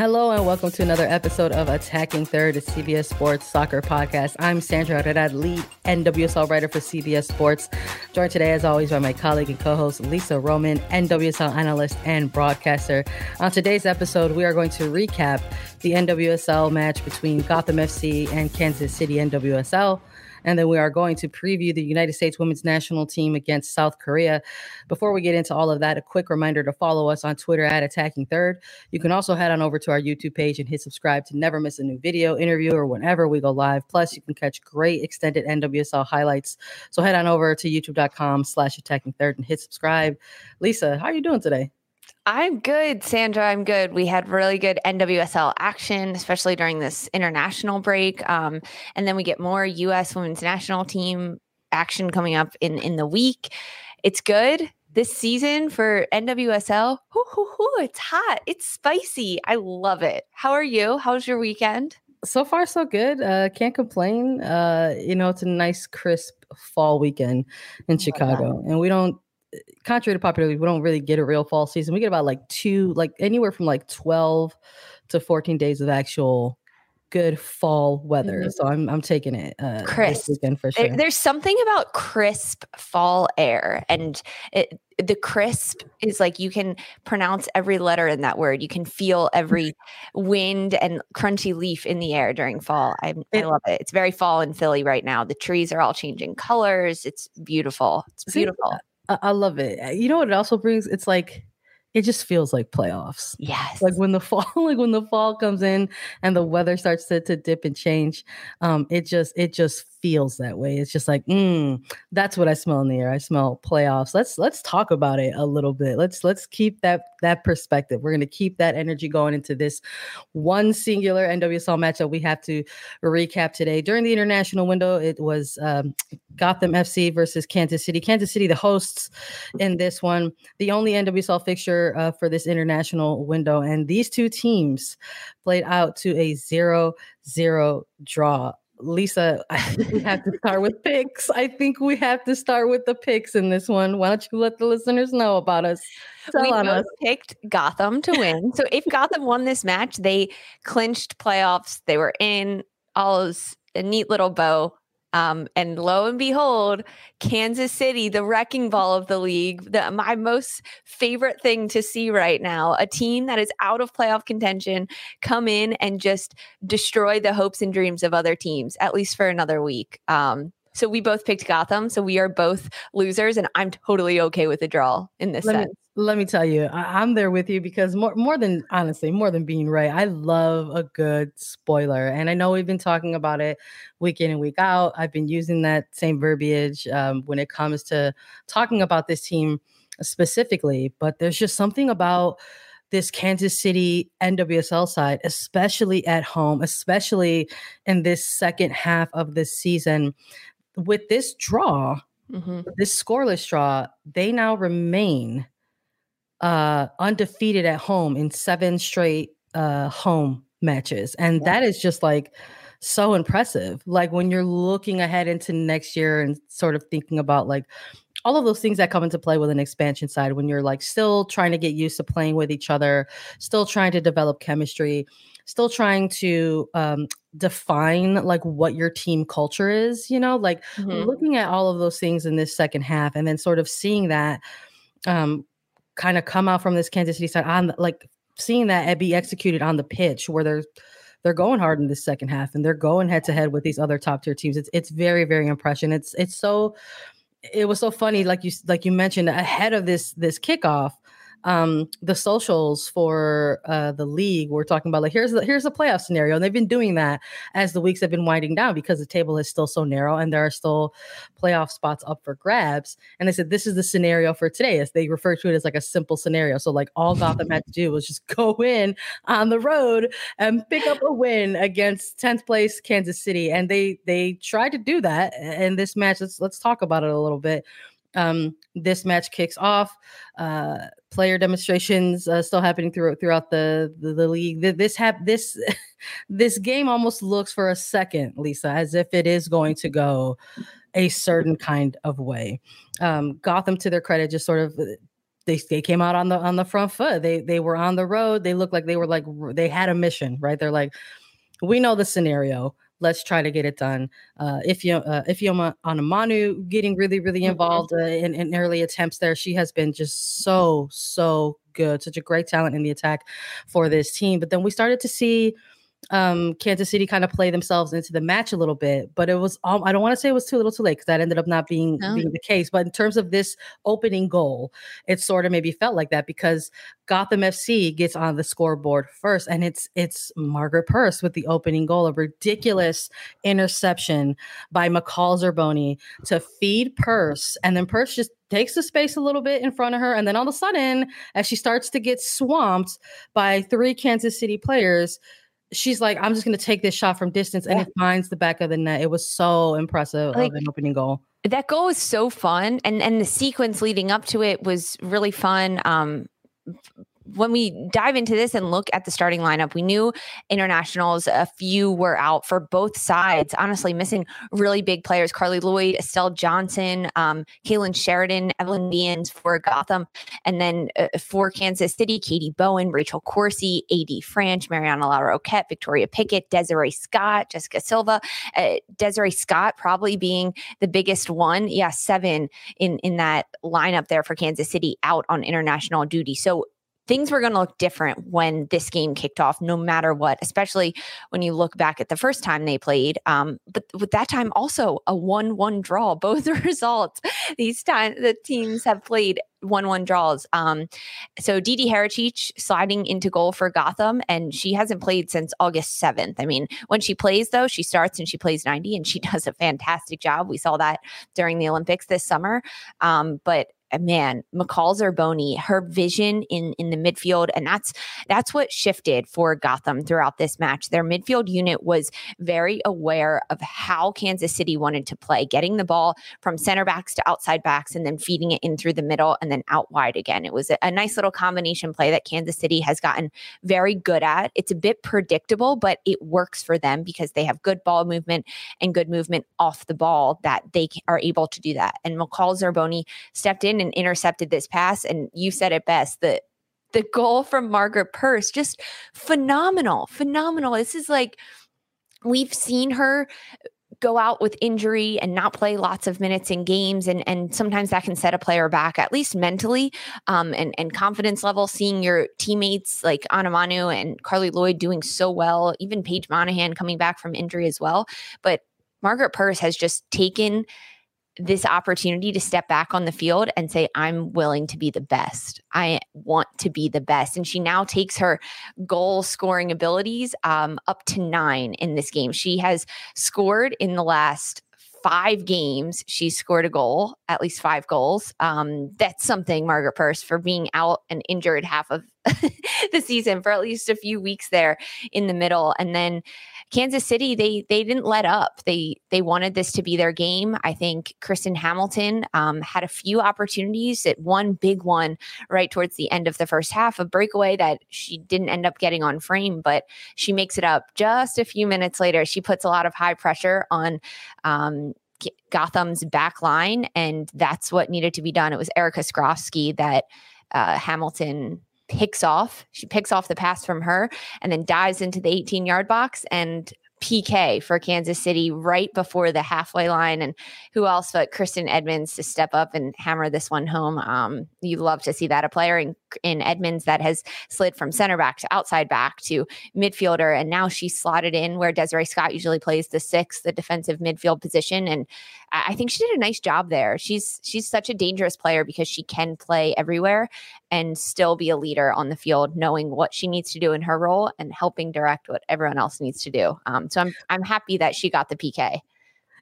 Hello and welcome to another episode of Attacking Third, a CBS Sports soccer podcast. I'm Sandra Herrera, lead NWSL writer for CBS Sports. Joined today, as always, by my colleague and co-host Lisa Roman, NWSL analyst and broadcaster. On today's episode, we are going to recap the NWSL match between Gotham FC and Kansas City NWSL. And then we are going to preview the United States women's national team against South Korea. Before we get into all of that, a quick reminder to follow us on Twitter at Attacking Third. You can also head on over to our YouTube page and hit subscribe to never miss a new video, interview, or whenever we go live. Plus, you can catch great extended NWSL highlights. So head on over to youtube.com slash attacking third and hit subscribe. Lisa, how are you doing today? I'm good, Sandra. I'm good. We had really good NWSL action, especially during this international break. Um, and then we get more U.S. women's national team action coming up in, in the week. It's good this season for NWSL. Hoo, hoo, hoo, it's hot. It's spicy. I love it. How are you? How's your weekend? So far, so good. Uh, can't complain. Uh, you know, it's a nice, crisp fall weekend in Chicago, and we don't contrary to popularity, we don't really get a real fall season. We get about like two, like anywhere from like 12 to 14 days of actual good fall weather. Mm-hmm. So I'm I'm taking it uh crisp for sure. There's something about crisp fall air and it the crisp is like you can pronounce every letter in that word. You can feel every wind and crunchy leaf in the air during fall. I, I love it. It's very fall in Philly right now. The trees are all changing colors. It's beautiful. It's beautiful. See, I, love it. You know what it also brings? It's like it just feels like playoffs. Yes. Like when the fall, like when the fall comes in and the weather starts to, to dip and change. Um, it just it just feels that way. It's just like, mm, that's what I smell in the air. I smell playoffs. Let's let's talk about it a little bit. Let's let's keep that that perspective. We're gonna keep that energy going into this one singular NWSL match that we have to recap today. During the international window, it was um, Gotham FC versus Kansas City. Kansas City, the hosts in this one, the only NWSL fixture uh, for this international window, and these two teams played out to a zero-zero draw. Lisa, I we have to start with picks. I think we have to start with the picks in this one. Why don't you let the listeners know about us? Tell we both us. picked Gotham to win. so if Gotham won this match, they clinched playoffs. They were in all a neat little bow. Um, and lo and behold, Kansas City, the wrecking ball of the league, the, my most favorite thing to see right now, a team that is out of playoff contention, come in and just destroy the hopes and dreams of other teams, at least for another week. Um, so we both picked Gotham. So we are both losers, and I'm totally okay with a draw in this let sense. Me, let me tell you, I, am there with you because more more than honestly, more than being right, I love a good spoiler. And I know we've been talking about it week in and week out. I've been using that same verbiage um, when it comes to talking about this team specifically, but there's just something about this Kansas City NWSL side, especially at home, especially in this second half of the season with this draw, mm-hmm. this scoreless draw, they now remain uh, undefeated at home in seven straight uh, home matches. And that is just like so impressive. Like when you're looking ahead into next year and sort of thinking about like all of those things that come into play with an expansion side when you're like still trying to get used to playing with each other, still trying to develop chemistry, still trying to um, define like what your team culture is, you know, like mm-hmm. looking at all of those things in this second half and then sort of seeing that um, kind of come out from this Kansas City side on like seeing that be executed on the pitch where they're they're going hard in the second half and they're going head to head with these other top tier teams. It's it's very very impression. It's it's so it was so funny like you like you mentioned ahead of this this kickoff um, the socials for uh, the league we're talking about like here's the here's the playoff scenario and they've been doing that as the weeks have been winding down because the table is still so narrow and there are still playoff spots up for grabs and they said this is the scenario for today as they refer to it as like a simple scenario so like all gotham had to do was just go in on the road and pick up a win against 10th place kansas city and they they tried to do that in this match let's let's talk about it a little bit um, this match kicks off. Uh, player demonstrations uh, still happening throughout throughout the the, the league. This hap- this this game almost looks for a second, Lisa, as if it is going to go a certain kind of way. Um, Gotham, to their credit, just sort of uh, they they came out on the on the front foot. They they were on the road. They looked like they were like they had a mission, right? They're like, we know the scenario let's try to get it done. Uh, if you uh, Ify Onumonu getting really really mm-hmm. involved uh, in, in early attempts there, she has been just so so good, such a great talent in the attack for this team. But then we started to see um, Kansas City kind of play themselves into the match a little bit, but it was um, I don't want to say it was too little too late because that ended up not being, no. being the case. But in terms of this opening goal, it sort of maybe felt like that because Gotham FC gets on the scoreboard first, and it's it's Margaret Purce with the opening goal, a ridiculous interception by McCall Zerboni to feed Purce, and then Purce just takes the space a little bit in front of her, and then all of a sudden, as she starts to get swamped by three Kansas City players she's like, I'm just going to take this shot from distance, and yeah. it finds the back of the net. It was so impressive like, of an opening goal. That goal was so fun, and and the sequence leading up to it was really fun. Um, when we dive into this and look at the starting lineup, we knew internationals, a few were out for both sides, honestly, missing really big players Carli Lloyd, Estelle Johnson, um, Kailen Sheridan, Evelyn Viens for Gotham, and then uh, for Kansas City, Katie Bowen, Rachel Corsie, AD Franch, Mariana Larroquette, Victoria Pickett, Desiree Scott, Jessica Silva. Uh, Desiree Scott probably being the biggest one. Yeah, seven in, in that lineup there for Kansas City out on international duty. So things were going to look different when this game kicked off, no matter what, especially when you look back at the first time they played. Um, but with that time, also a 1 1 draw, both the results. These times the teams have played 1 1 draws. Um, so Didi Haracic sliding into goal for Gotham, and she hasn't played since August 7th. I mean, when she plays, though, she starts and she plays 90, and she does a fantastic job. We saw that during the Olympics this summer. Um, but Uh, man, McCall's McCall Zerboni, her vision in in the midfield, and that's that's what shifted for Gotham throughout this match. Their midfield unit was very aware of how Kansas City wanted to play, getting the ball from center backs to outside backs, and then feeding it in through the middle and then out wide again. It was a, a nice little combination play that Kansas City has gotten very good at. It's a bit predictable, but it works for them because they have good ball movement and good movement off the ball that they are able to do that. And McCall Zerboni stepped in and intercepted this pass. And you said it best the the goal from Margaret Purce, just phenomenal, phenomenal. This is like we've seen her go out with injury and not play lots of minutes in games and and sometimes that can set a player back at least mentally um, and and confidence level seeing your teammates like Onumonu and Carli Lloyd doing so well even Paige Monaghan coming back from injury as well but Margaret Purse has just taken this opportunity to step back on the field and say, I'm willing to be the best. I want to be the best. And she now takes her goal scoring abilities um, up to nine in this game. She has scored in the last five games, she's scored a goal, at least five goals. Um, that's something, Margaret Purce, for being out and injured half of the season for at least a few weeks there in the middle. And then Kansas City, they they didn't let up. They they wanted this to be their game. I think Kristen Hamilton um, had a few opportunities. At one big one right towards the end of the first half, a breakaway that she didn't end up getting on frame, but she makes it up just a few minutes later. She puts a lot of high pressure on. Um, Gotham's back line, and that's what needed to be done. It was Erica Skroski that uh, Hamilton picks off. She picks off the pass from her and then dives into the 18 yard box and PK for Kansas City right before the halfway line. And who else but Kristen Edmonds to step up and hammer this one home? Um, you love to see that a player in, in Edmonds that has slid from center back to outside back to midfielder. And now she's slotted in where Desiree Scott usually plays the six, the defensive midfield position. And I think she did a nice job there. She's she's such a dangerous player because she can play everywhere and still be a leader on the field, knowing what she needs to do in her role and helping direct what everyone else needs to do. Um, so I'm I'm happy that she got the PK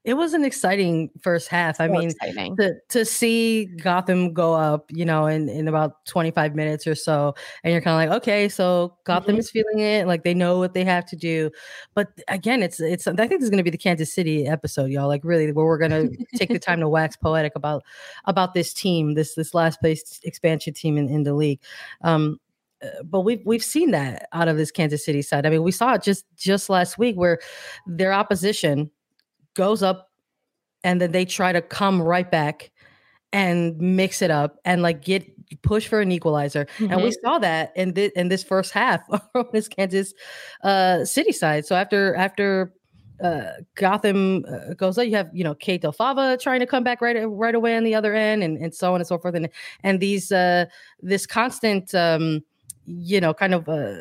it was an exciting first half. I mean, exciting. to to see Gotham go up, you know, in in about 25 minutes or so, and you're kind of like, okay, so Gotham mm-hmm. is feeling it, like they know what they have to do. But again, it's it's I think this is going to be the Kansas City episode, y'all. Like really, where we're going to take the time to wax poetic about about this team, this this last place expansion team in in the league. Um, uh, but we've we've seen that out of this Kansas City side. I mean, we saw it just just last week where their opposition goes up and then they try to come right back and mix it up and like get push for an equalizer. Mm-hmm. And we mm-hmm. saw that in this in this first half from this Kansas uh, City side. So after after uh, Gotham uh, goes up, you have you know Kate Del Fava trying to come back right right away on the other end, and and so on and so forth. And and these uh, this constant um, you know kind of uh,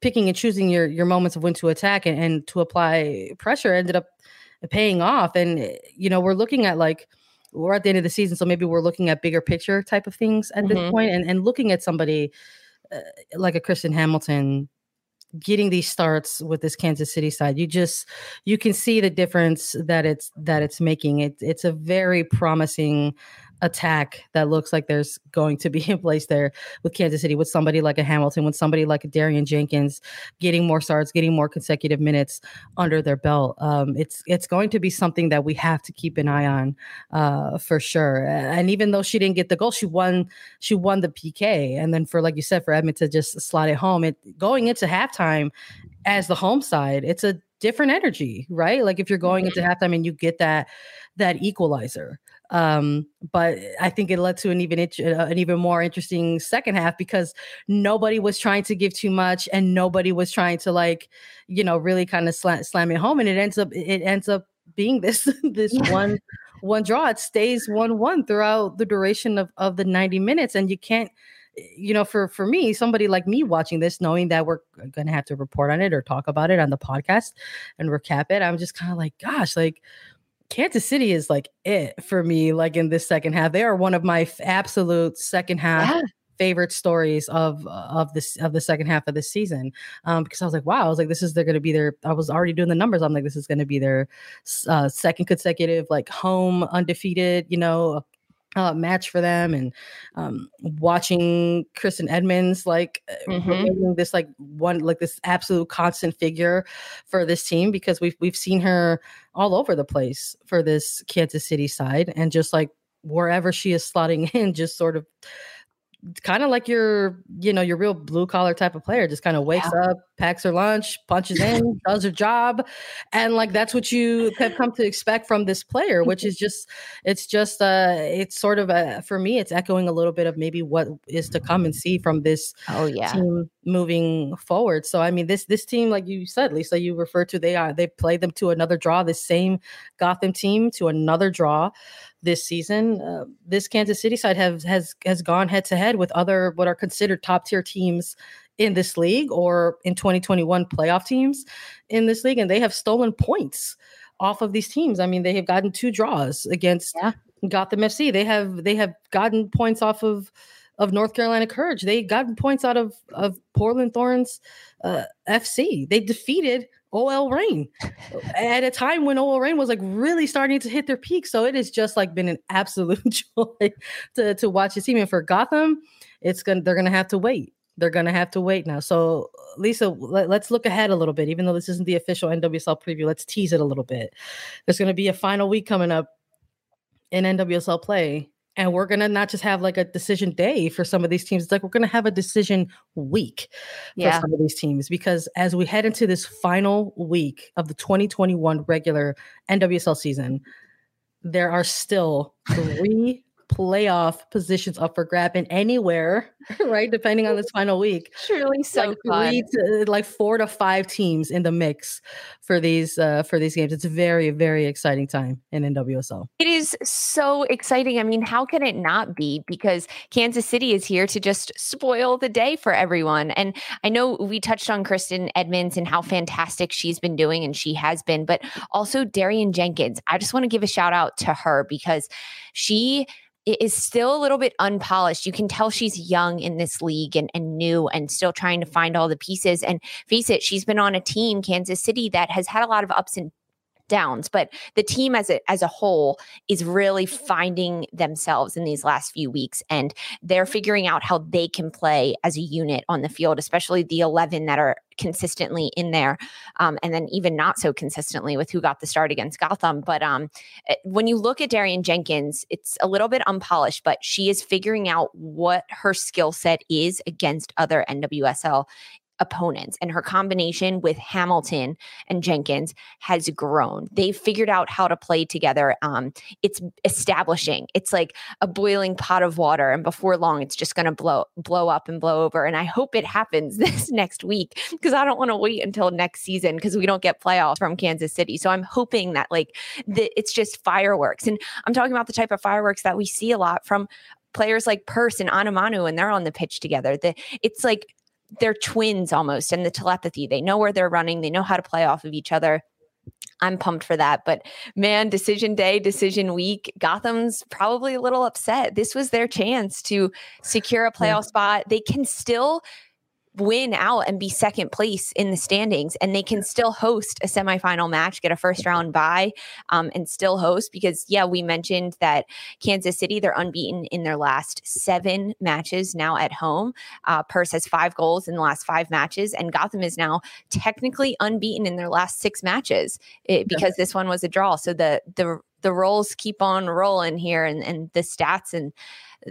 picking and choosing your your moments of when to attack and, and to apply pressure ended up paying off. And, eh, you know, we're looking at like, we're at the end of the season, so maybe we're looking at bigger picture type of things at mm-hmm. this point and, and looking at somebody uh, like a Kristen Hamilton getting these starts with this Kansas City side. You just you can see the difference that it's that it's making. It it's a very promising attack that looks like there's going to be in place there with Kansas City, with somebody like a Hamilton, with somebody like a Darian Jenkins, getting more starts, getting more consecutive minutes under their belt. Um, it's it's going to be something that we have to keep an eye on uh, for sure. And even though she didn't get the goal, she won she won the PK. And then for like you said, for Edmond to just slot it home, it going into halftime as the home side, it's a different energy, right? Like if you're going into mm-hmm. halftime and you get that that equalizer. Um, but I think it led to an even uh, an even more interesting second half because nobody was trying to give too much and nobody was trying to like, you know, really kind of slam, slam it home. And it ends up it ends up being this this yeah. one one draw. It stays one one throughout the duration of of the ninety minutes, and you can't you know, for for me, somebody like me watching this, knowing that we're gonna have to report on it or talk about it on the podcast and recap it, I'm just kind of like, gosh, like Kansas City is like it for me, like in this second half. They are one of my f- absolute second half yeah. favorite stories of of this of the second half of the season. Um, because I was like, wow, I was like, this is they're gonna be their. I was already doing the numbers. I'm like, this is gonna be their uh, second consecutive like home undefeated, you know, uh, match for them and um, watching Kristen Edmonds like uh, mm-hmm. this like one like this absolute constant figure for this team because we've we've seen her all over the place for this Kansas City side and just like wherever she is slotting in just sort of kind of like your, you know, your real blue collar type of player. Just kind of wakes yeah. up, packs her lunch, punches in, does her job, and like that's what you have come to expect from this player. Which is just, it's just, uh, it's sort of a for me, it's echoing a little bit of maybe what is to come and see from this. Oh yeah. Team moving forward. So I mean, this this team, like you said, Lisa, you referred to, they are they played them to another draw. The same Gotham team to another draw this season. Uh, this Kansas City side have has has gone head to head with other what are considered top tier teams in this league or in 2021 playoff teams in this league, and they have stolen points off of these teams. I mean, they have gotten two draws against yeah. Gotham FC. They have they have gotten points off of of North Carolina Courage. They gotten points out of of Portland Thorns uh, FC. They defeated OL Reign at a time when OL Reign was like really starting to hit their peak. So it has just like been an absolute joy to, to watch this team. And for Gotham, it's gonna they're gonna have to wait. They're gonna have to wait now. So Lisa, let, us look ahead a little bit. Even though this isn't the official NWSL preview, let's tease it a little bit. There's gonna be a final week coming up in NWSL play and we're going to not just have like a decision day for some of these teams it's like we're going to have a decision week yeah. for some of these teams because as we head into this final week of the 2021 regular NWSL season there are still three playoff positions up for grab and anywhere, right? Depending on this final week. Truly so like three to like four to five teams in the mix for these uh for these games. It's a very, very exciting time in NWSL. It is so exciting. I mean, how can it not be? Because Kansas City is here to just spoil the day for everyone. And I know we touched on Kristen Edmonds and how fantastic she's been doing, and she has been, but also Darian Jenkins. I just want to give a shout out to her because she is still a little bit unpolished. You can tell she's young in this league and, and new and still trying to find all the pieces. And face it, she's been on a team, Kansas City, that has had a lot of ups and downs but the team as a as a whole is really finding themselves in these last few weeks and they're figuring out how they can play as a unit on the field especially the 11 that are consistently in there um, and then even not so consistently with who got the start against gotham but um, eh, when you look at darian jenkins it's a little bit unpolished but she is figuring out what her skill set is against other nwsl opponents and her combination with Hamilton and Jenkins has grown. They've figured out how to play together. Um, it's establishing. It's like a boiling pot of water, and before long, it's just going to blow blow up and blow over. And I hope it happens this next week because I don't want to wait until next season because we don't get playoffs from Kansas City. So I'm hoping that like the, it's just fireworks, and I'm talking about the type of fireworks that we see a lot from players like Purce and Onumonu, and they're on the pitch together. The, it's like they're twins almost and the telepathy they know where they're running they know how to play off of each other I'm pumped for that. But man, decision day, decision week, Gotham's probably a little upset. This was their chance to secure a playoff yeah. spot. They can still win out and be second place in the standings and they can still host a semifinal match get a first round bye um, and still host because yeah we mentioned that kansas city they're unbeaten in their last seven matches now at home. Uh, purce has five goals in the last five matches and gotham is now technically unbeaten in their last six matches it, eh, because this one was a draw. So the the the rolls keep on rolling here and, and the stats and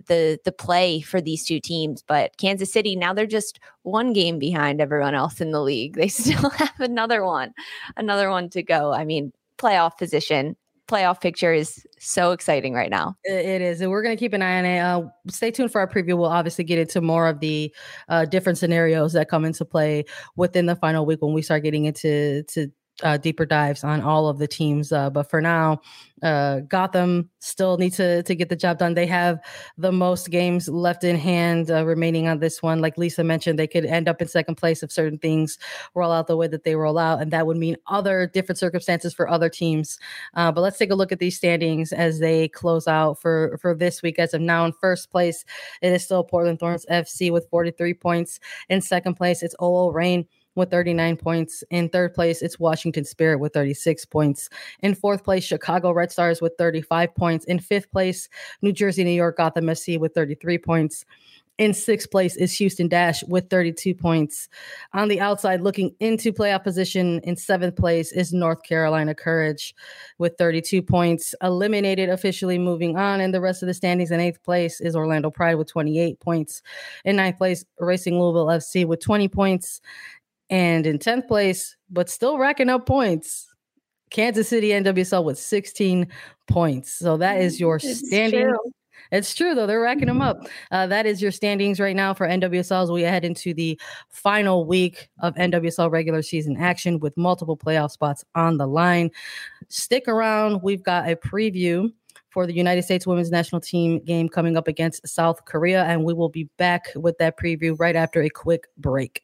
the the play for these two teams. But Kansas City now they're just one game behind everyone else in the league. They still have another one, another one to go. I mean, playoff position playoff picture is so exciting right now. It is. And we're going to keep an eye on it. Uh, stay tuned for our preview. We'll obviously get into more of the uh, different scenarios that come into play within the final week when we start getting into to uh, deeper dives on all of the teams. Uh, but for now, uh, Gotham still need to to get the job done. They have the most games left in hand uh, remaining on this one. Like Lisa mentioned, they could end up in second place if certain things roll out the way that they roll out, and that would mean other different circumstances for other teams. Uh, but let's take a look at these standings as they close out for for this week. As of now, in first place, it is still Portland Thorns FC with 43 points. In second place, it's OL Reign with 39 points. In third place, it's Washington Spirit with 36 points. In fourth place, Chicago Red Stars with 35 points. In fifth place, New Jersey, New York, Gotham FC with 33 points. In sixth place is Houston Dash with 32 points. On the outside, looking into playoff position in seventh place is North Carolina Courage with 32 points. Eliminated officially moving on. And the rest of the standings in eighth place is Orlando Pride with 28 points. In ninth place, Racing Louisville FC with 20 points. And in 10th place, but still racking up points, Kansas City NWSL with 16 points. So that is your it's standing. True. It's true though; they're racking them up. Uh, that is your standings right now for NWSL as we head into the final week of NWSL regular season action with multiple playoff spots on the line. Stick around; we've got a preview for the United States Women's National Team game coming up against South Korea, and we will be back with that preview right after a quick break.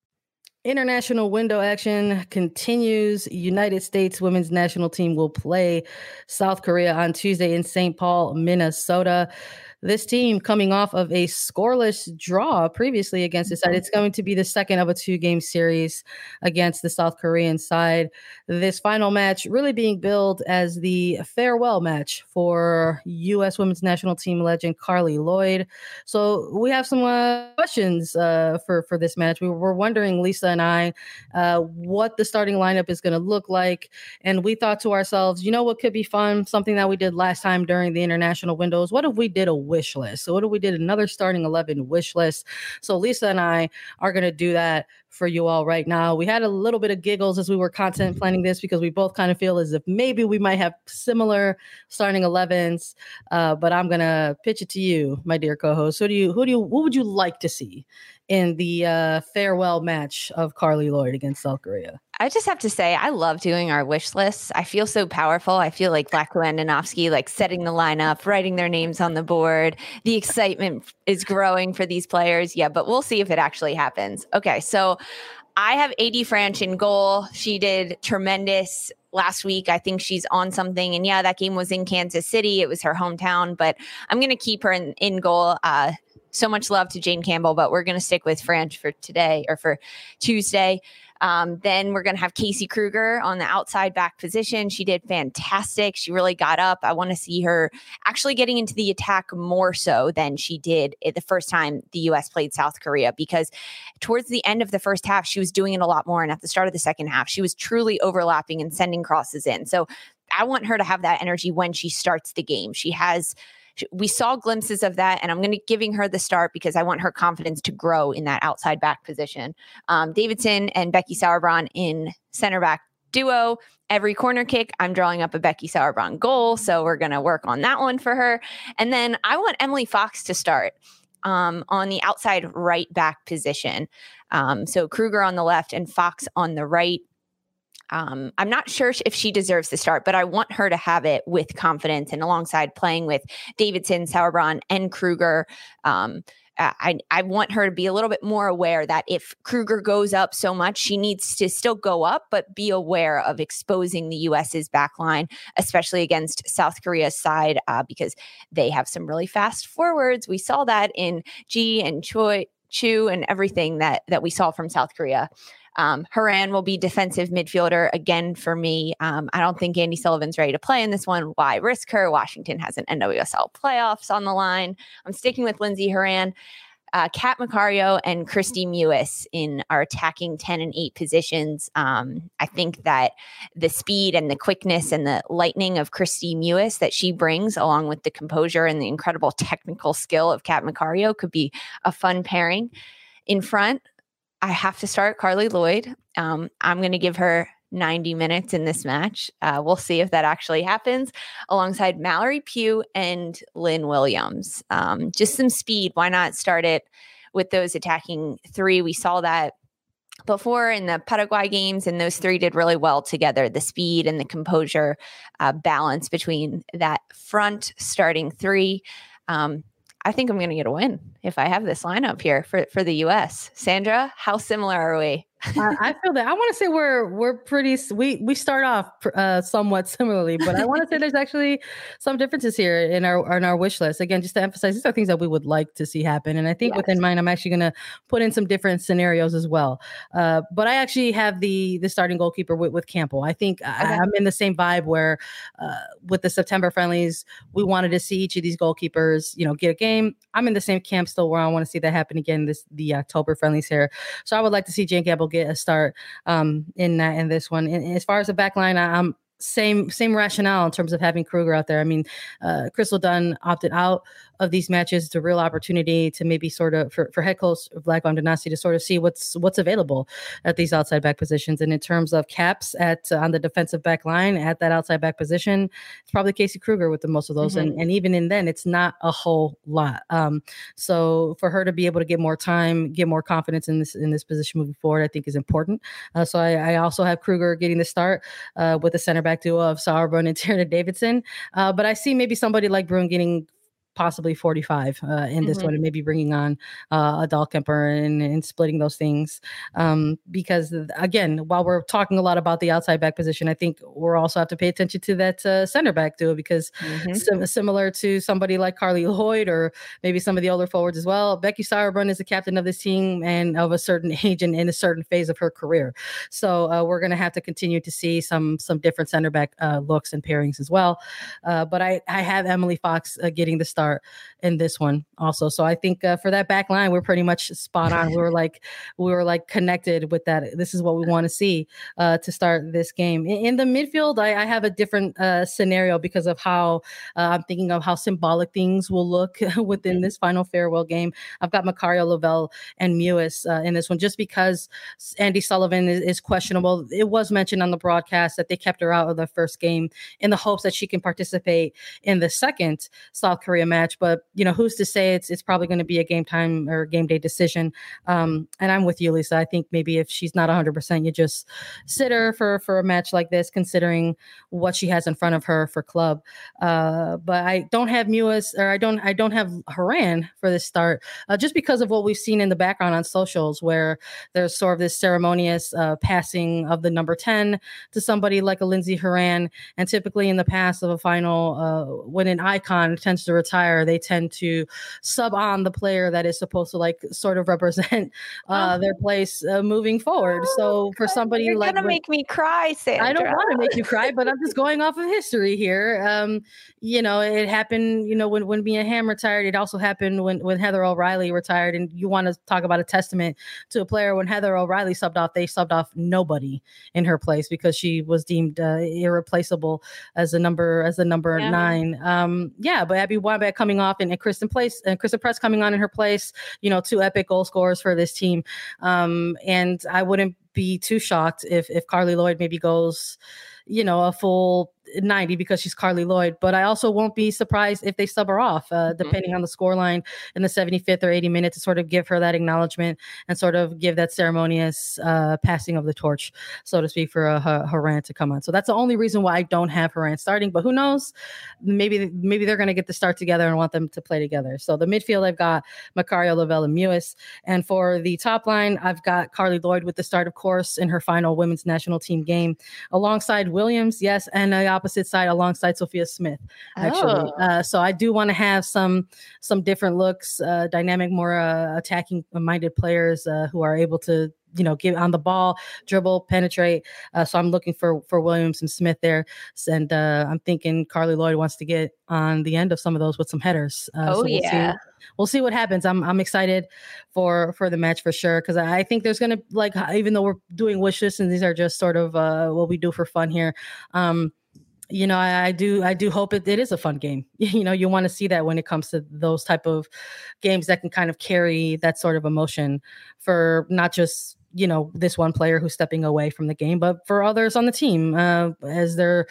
International window action continues. United States women's national team will play South Korea on Tuesday in St. Paul, Minnesota this team coming off of a scoreless draw previously against the side. Mm-hmm. It's going to be the second of a two game series against the South Korean side. This final match really being billed as the farewell match for U.S. women's national team legend Carli Lloyd. So we have some uh, questions uh, for, for this match. We were wondering, Lisa and I, uh, what the starting lineup is going to look like. And we thought to ourselves, you know what could be fun? Something that we did last time during the international windows. What if we did a wish list. So what do we did another starting 11 wish list. So Lisa and I are going to do that for you all right now. We had a little bit of giggles as we were content planning this because we both kind of feel as if maybe we might have similar starting 11s. Uh, but I'm gonna pitch it to you, my dear co-host. Who do you who do you what would you like to see in the uh, farewell match of Carli Lloyd against South Korea? I just have to say, I love doing our wish lists. I feel so powerful. I feel like Vlatko Andonovski, like setting the lineup, writing their names on the board. The excitement is growing for these players. Yeah, but we'll see if it actually happens. Okay, so I have AD Franch in goal. She did tremendous last week. I think she's on something. And yeah, that game was in Kansas City. It was her hometown, but I'm going to keep her in, in goal. Uh, so much love to Jane Campbell, but we're going to stick with Franch for today or for Tuesday. Um, then we're going to have Casey Krueger on the outside back position. She did fantastic. She really got up. I want to see her actually getting into the attack more so than she did the first time the U.S. played South Korea because towards the end of the first half, she was doing it a lot more. And at the start of the second half, she was truly overlapping and sending crosses in. So I want her to have that energy when she starts the game. She has we saw glimpses of that, and I'm going to giving her the start because I want her confidence to grow in that outside back position. Um, Davidson and Becky Sauerbrunn in center back duo. Every corner kick, I'm drawing up a Becky Sauerbrunn goal, so we're going to work on that one for her. And then I want Emily Fox to start um, on the outside right back position. Um, so Krueger on the left and Fox on the right. Um, I'm not sure if she deserves the start, but I want her to have it with confidence and alongside playing with Davidson, Sauerbrunn, and Krueger. Um, I, I want her to be a little bit more aware that if Krueger goes up so much, she needs to still go up, but be aware of exposing the US's back line, especially against South Korea's side, uh, because they have some really fast forwards. We saw that in G and Choi, Chu and everything that that we saw from South Korea. Um, Horan will be defensive midfielder again for me. Um, I don't think Andi Sullivan's ready to play in this one. Why risk her? Washington has an NWSL playoffs on the line. I'm sticking with Lindsey Horan. Uh, Kat Macario and Kristie Mewis in our attacking 10 and 8 positions. Um, I think that the speed and the quickness and the lightning of Kristie Mewis that she brings, along with the composure and the incredible technical skill of Kat Macario, could be a fun pairing. In front, I have to start Carli Lloyd. Um, I'm going to give her 90 minutes in this match. Uh, we'll see if that actually happens alongside Mallory Pugh and Lynn Williams. Um, just some speed. Why not start it with those attacking three? We saw that before in the Paraguay games, and those three did really well together. The speed and the composure uh, balance between that front starting three. Um, I think I'm going to get a win if I have this lineup here for, for the US. Sandra, how similar are we? I, I, feel that. I want to say we're we're pretty. We we start off uh, somewhat similarly, but I want to say there's actually some differences here in our in our wish list. Again, just to emphasize, these are things that we would like to see happen, and I think yes. within mine, I'm actually going to put in some different scenarios as well. Uh, but I actually have the the starting goalkeeper with, with Campbell. I think okay. I, am in the same vibe where uh, with the September friendlies, we wanted to see each of these goalkeepers, you know, get a game. I'm in the same camp still where I want to see that happen again this the October friendlies here. So I would like to see Jane Campbell get a start um, in that in this one. And as far as the back line, I, am same same rationale in terms of having Krueger out there. I mean, uh, Crystal Dunn opted out of these matches. It's a real opportunity to maybe sort of for, for head coach Vlatko Andonovski to sort of see what's what's available at these outside back positions. And in terms of caps at uh, on the defensive back line at that outside back position, it's probably Casey Krueger with the most of those. Mm-hmm. And and even in then, it's not a whole lot. Um, so for her to be able to get more time, get more confidence in this in this position moving forward, I think is important. Uh, so I, I, also have Krueger getting the start uh, with the center back duo of Sauerbrunn and Tierna Davidson. Uh, but I see maybe somebody like Bruin getting possibly 45 uh, in this mm-hmm. one and maybe bringing on uh, a Dahlkemper and, and splitting those things um, because again while we're talking a lot about the outside back position i think we're also have to pay attention to that uh, center back too because mm-hmm. sim- similar to somebody like Carli lloyd or maybe some of the older forwards as well becky sauerbrunn is the captain of this team and of a certain age and in a certain phase of her career so uh, we're going to have to continue to see some some different center back uh, looks and pairings as well uh, but i i have emily fox getting the start start in this one also. So I think uh, for that back line, we're pretty much spot on. We were like, we were like connected with that. This is what we want to see uh, to start this game. In, in the midfield, I, I, have a different uh, scenario because of how uh, I'm thinking of how symbolic things will look within this final farewell game. I've got Macario Lavelle and Mewis uh, in this one just because Andi Sullivan is, is questionable. It was mentioned on the broadcast that they kept her out of the first game in the hopes that she can participate in the second South Korea match. But you know, who's to say it's it's probably going to be a game time or game day decision? Um, and I'm with you, Lisa. I think maybe if she's not 100, percent you just sit her for for a match like this, considering what she has in front of her for club. Uh, but I don't have Mewis or I don't I don't have Horan for this start, uh, just because of what we've seen in the background on socials, where there's sort of this ceremonious uh, passing of the number 10 to somebody like a Lindsey Horan, and typically in the past of a final, uh, when an icon tends to retire, they tend to sub on the player that is supposed to like sort of represent uh, oh. their place uh, moving forward. Oh, so for somebody like. you're like, gonna make me cry, Sandra. I don't want to make you cry, but I'm just going off of history here. Um, you know, it happened. You know, when when Mia Hamm retired, it also happened when when Heather O'Reilly retired. And you want to talk about a testament to a player when Heather O'Reilly subbed off, they subbed off nobody in her place because she was deemed uh, irreplaceable as a number as a number yeah. nine. Um, yeah, but Abby Wambach coming off and, and Christen Place and Christen Press coming on in her place. You know, two epic goal scorers for this team. Um, and I wouldn't be too shocked if if Carli Lloyd maybe goes, you know, a full 90 because she's Carli Lloyd, but I also won't be surprised if they sub her off, uh, mm-hmm. depending on the scoreline in the 75th or 80 minute to sort of give her that acknowledgement and sort of give that ceremonious uh, passing of the torch, so to speak, for uh, Horan to come on. So that's the only reason why I don't have Horan starting, but who knows? Maybe maybe they're going to get the start together and want them to play together. So the midfield, I've got Macario Lavelle and Mewis. And for the top line, I've got Carli Lloyd with the start, of course, in her final women's national team game alongside Williams, yes, and uh, opposite side alongside Sophia Smith. Actually, oh. uh, so I do want to have some some different looks, uh, dynamic, more uh, attacking minded players uh, who are able to you know get on the ball dribble penetrate. Uh, so i'm looking for for williams and smith there. And uh, i'm thinking carli lloyd wants to get on the end of some of those with some headers. Uh, oh so we'll yeah. See, we'll see what happens. I'm i'm excited for for the match for sure because i think there's gonna like even though we're doing wish lists and these are just sort of uh what we do for fun here um you know, I, I, do I do hope it, it is a fun game. You know, you want to see that when it comes to those type of games that can kind of carry that sort of emotion for not just you know this one player who's stepping away from the game, but for others on the team uh, as they're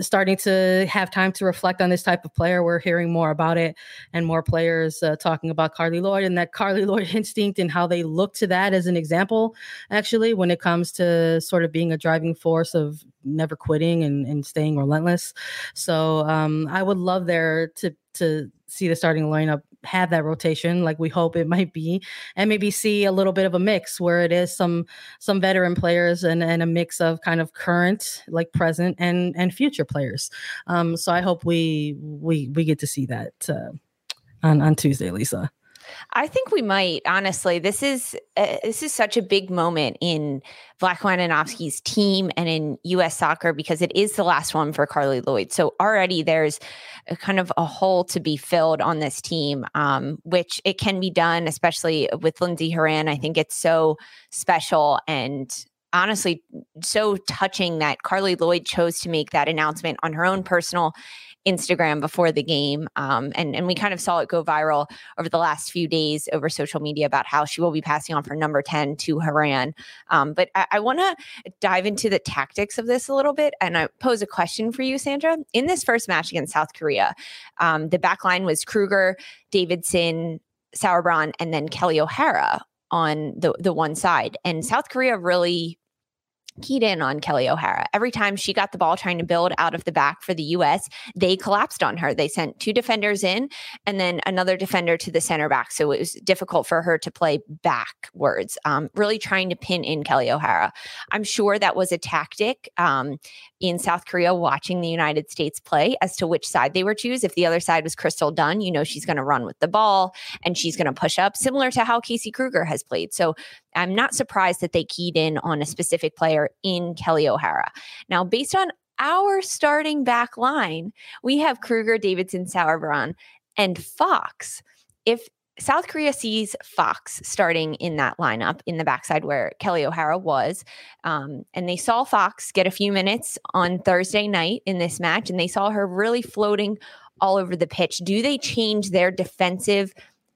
starting to have time to reflect on this type of player. We're hearing more about it and more players uh, talking about Carli Lloyd and that Carli Lloyd instinct and how they look to that as an example, actually, when it comes to sort of being a driving force of never quitting and, and staying relentless. So um, I would love there to to see the starting lineup have that rotation like we hope it might be and maybe see a little bit of a mix where it is some some veteran players and, and a mix of kind of current like present and and future players. Um so i hope we we we get to see that uh, on on tuesday lisa I think we might honestly. This is uh, this is such a big moment in Vlatko Andonovski's team and in U.S. soccer because it is the last one for Carli Lloyd. So already there's kind of a hole to be filled on this team, um, which it can be done, especially with Lindsey Horan. I think it's so special and honestly so touching that Carli Lloyd chose to make that announcement on her own personal Instagram before the game. Um, and, and we kind of saw it go viral over the last few days over social media about how she will be passing on for number 10 to Horan. Um, but I, I want to dive into the tactics of this a little bit and I pose a question for you, Sandra. In this first match against South Korea, um, the back line was Krueger, Davidson, Sauerbrunn, and then Kelly O'Hara on the the one side. And South Korea really keyed in on Kelly O'Hara. Every time she got the ball trying to build out of the back for the US, they collapsed on her. They sent two defenders in and then another defender to the center back. So it was difficult for her to play backwards, um, really trying to pin in Kelly O'Hara. I'm sure that was a tactic um, in South Korea watching the United States play as to which side they were choose. If the other side was Crystal Dunn, you know she's going to run with the ball and she's going to push up, similar to how Casey Krueger has played. So I'm not surprised that they keyed in on a specific player in Kelly O'Hara. Now, based on our starting back line, we have Krueger, Davidson, Sauerbrunn, and Fox. If South Korea sees Fox starting in that lineup in the backside where Kelly O'Hara was. Um, and they saw Fox get a few minutes on Thursday night in this match, and they saw her really floating all over the pitch. Do they change their defensive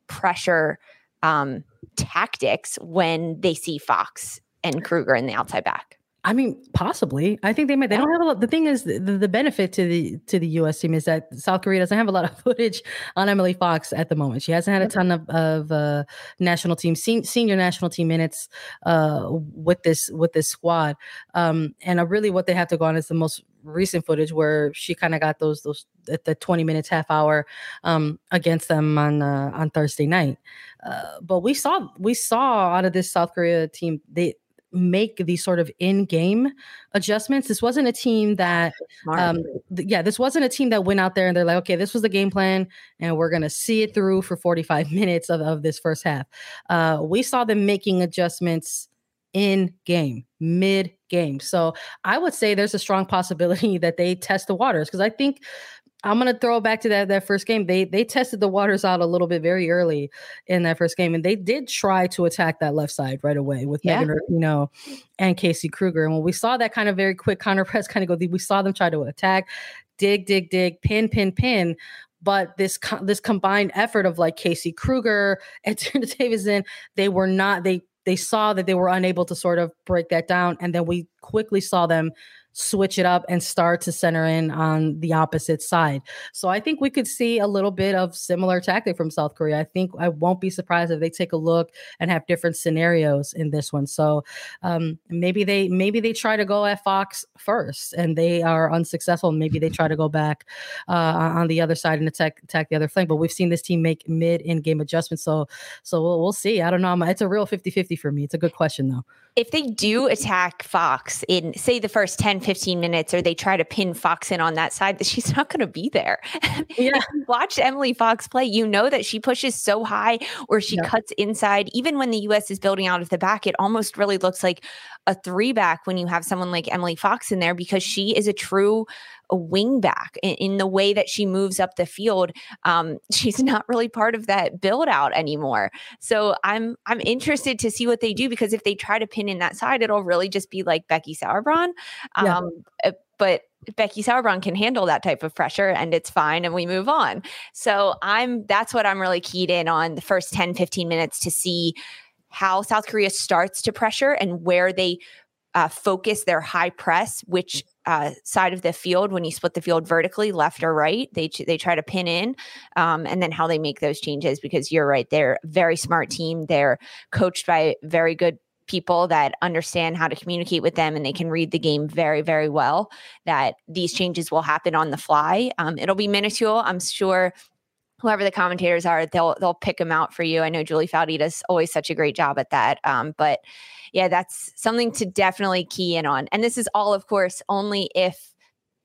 pressure um, tactics when they see Fox and Krueger in the outside back? I mean, possibly. I think they might. They don't have a lot. The thing is, the, the benefit to the to the U.S. team is that South Korea doesn't have a lot of footage on Emily Fox at the moment. She hasn't had a ton of, of uh, national team sen- senior national team minutes uh, with this with this squad. Um, and uh, really, what they have to go on is the most recent footage where she kind of got those those at the 20 minutes half hour um, against them on uh, on Thursday night. Uh, but we saw we saw out of this South Korea team they make these sort of in-game adjustments. This wasn't a team that, um, th- yeah, this wasn't a team that went out there and they're like, okay, this was the game plan, and we're gonna see it through for 45 minutes of, of this first half. Uh, we saw them making adjustments in game, mid game. So I would say there's a strong possibility that they test the waters because I think I'm gonna throw back to that that first game. They they tested the waters out a little bit very early in that first game, and they did try to attack that left side right away with yeah. Megan Rapinoe and Casey Krueger. And when we saw that kind of very quick counter press kind of go, we saw them try to attack, dig, dig, dig, pin, pin, pin. But this this combined effort of like Casey Krueger and Tierna Davidson, they were not they they saw that they were unable to sort of break that down, and then we quickly saw them switch it up and start to center in on the opposite side. So I think we could see a little bit of similar tactic from South Korea. I think I won't be surprised if they take a look and have different scenarios in this one. So um, maybe they maybe they try to go at Fox first and they are unsuccessful. Maybe they try to go back uh, on the other side and attack attack the other flank. But we've seen this team make mid in game adjustments. So so we'll, we'll see. I don't know. It's a real 50-50 for me. It's a good question though if they do attack Fox in say the first 10, 15 minutes, or they try to pin Fox in on that side, that she's not going to be there. Yeah. watch Emily Fox play, you know that she pushes so high or she yeah. cuts inside. Even when the US is building out of the back, it almost really looks like a three back when you have someone like Emily Fox in there because she is a true a wing back in, in, the way that she moves up the field. Um, she's not really part of that build out anymore. So I'm I'm interested to see what they do because if they try to pin in that side, it'll really just be like Becky Sauerbrunn. Um, yeah. But Becky Sauerbrunn can handle that type of pressure and it's fine and we move on. So I'm that's what I'm really keyed in on the first 10 15 minutes to see how South Korea starts to pressure and where they uh, focus their high press, which uh, side of the field when you split the field vertically, left or right. They they try to pin in, um, and then how they make those changes. Because you're right, they're a very smart team. They're coached by very good people that understand how to communicate with them and they can read the game very very well that these changes will happen on the fly um, it'll be minuscule i'm sure whoever the commentators are they'll they'll pick them out for you i know julie foudy does always such a great job at that um, but yeah, that's something to definitely key in on. And this is all, of course, only if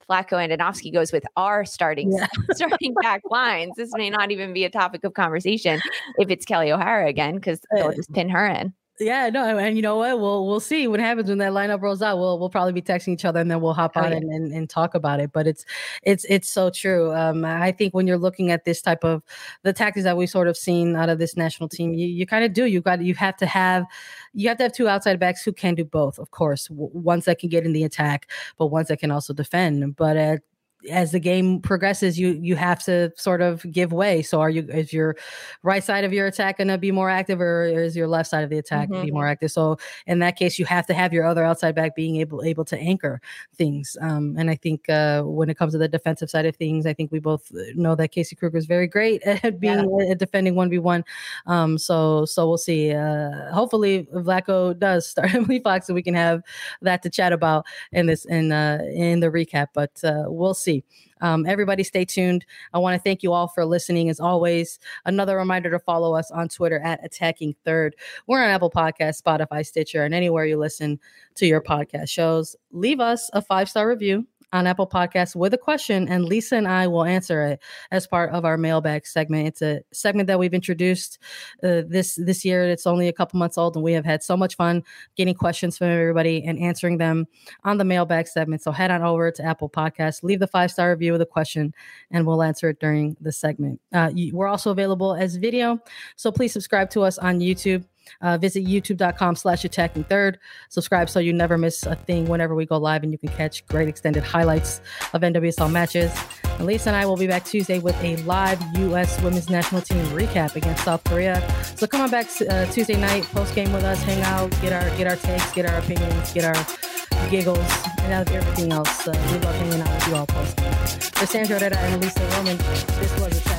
Vlatko and Andonovski goes with our starting yeah. starting back lines. This may not even be a topic of conversation if it's Kelly O'Hara again, because they'll just pin her in. Yeah, no, and you know what? We'll we'll see what happens when that lineup rolls out. We'll we'll probably be texting each other and then we'll hop oh, on yeah. and, and, and, talk about it. But it's it's it's so true. Um, I think when you're looking at this type of the tactics that we've sort of seen out of this national team, you, you kind of do. You got you have to have you have to have two outside backs who can do both, of course. W- ones that can get in the attack, but ones that can also defend. But at as the game progresses, you you have to sort of give way. So are you is your right side of your attack going to be more active, or is your left side of the attack mm-hmm. be more active? So in that case, you have to have your other outside back being able able to anchor things. Um, and I think uh, when it comes to the defensive side of things, I think we both know that Casey Krueger is very great at being yeah. at defending one v one. Um, so so we'll see. Uh, hopefully, Vlatko does start Emily Fox, and we can have that to chat about in this in uh, in the recap. But uh, we'll see see. Um, everybody stay tuned. I want to thank you all for listening. As always, another reminder to follow us on Twitter at Attacking Third. We're on Apple Podcast, Spotify, Stitcher, and anywhere you listen to your podcast shows. Leave us a five star review on Apple Podcasts with a question, and Lisa and I will answer it as part of our mailbag segment. It's a segment that we've introduced uh, this this year. It's only a couple months old, and we have had so much fun getting questions from everybody and answering them on the mailbag segment. So head on over to Apple Podcasts, leave the five star review with a question, and we'll answer it during the segment. Uh, we're also available as video, so please subscribe to us on YouTube. Uh, visit youtube.com slash attacking third. Subscribe so you never miss a thing whenever we go live and you can catch great extended highlights of NWSL matches. And Lisa and I will be back Tuesday with a live U.S. women's national team recap against South Korea. So come on back uh, Tuesday night, post game with us, hang out, get our get our takes, get our opinions, get our giggles, and everything else. Uh, we love hanging out with you all post game. For Sandra Herrera and Lisa Roman, this was Attacking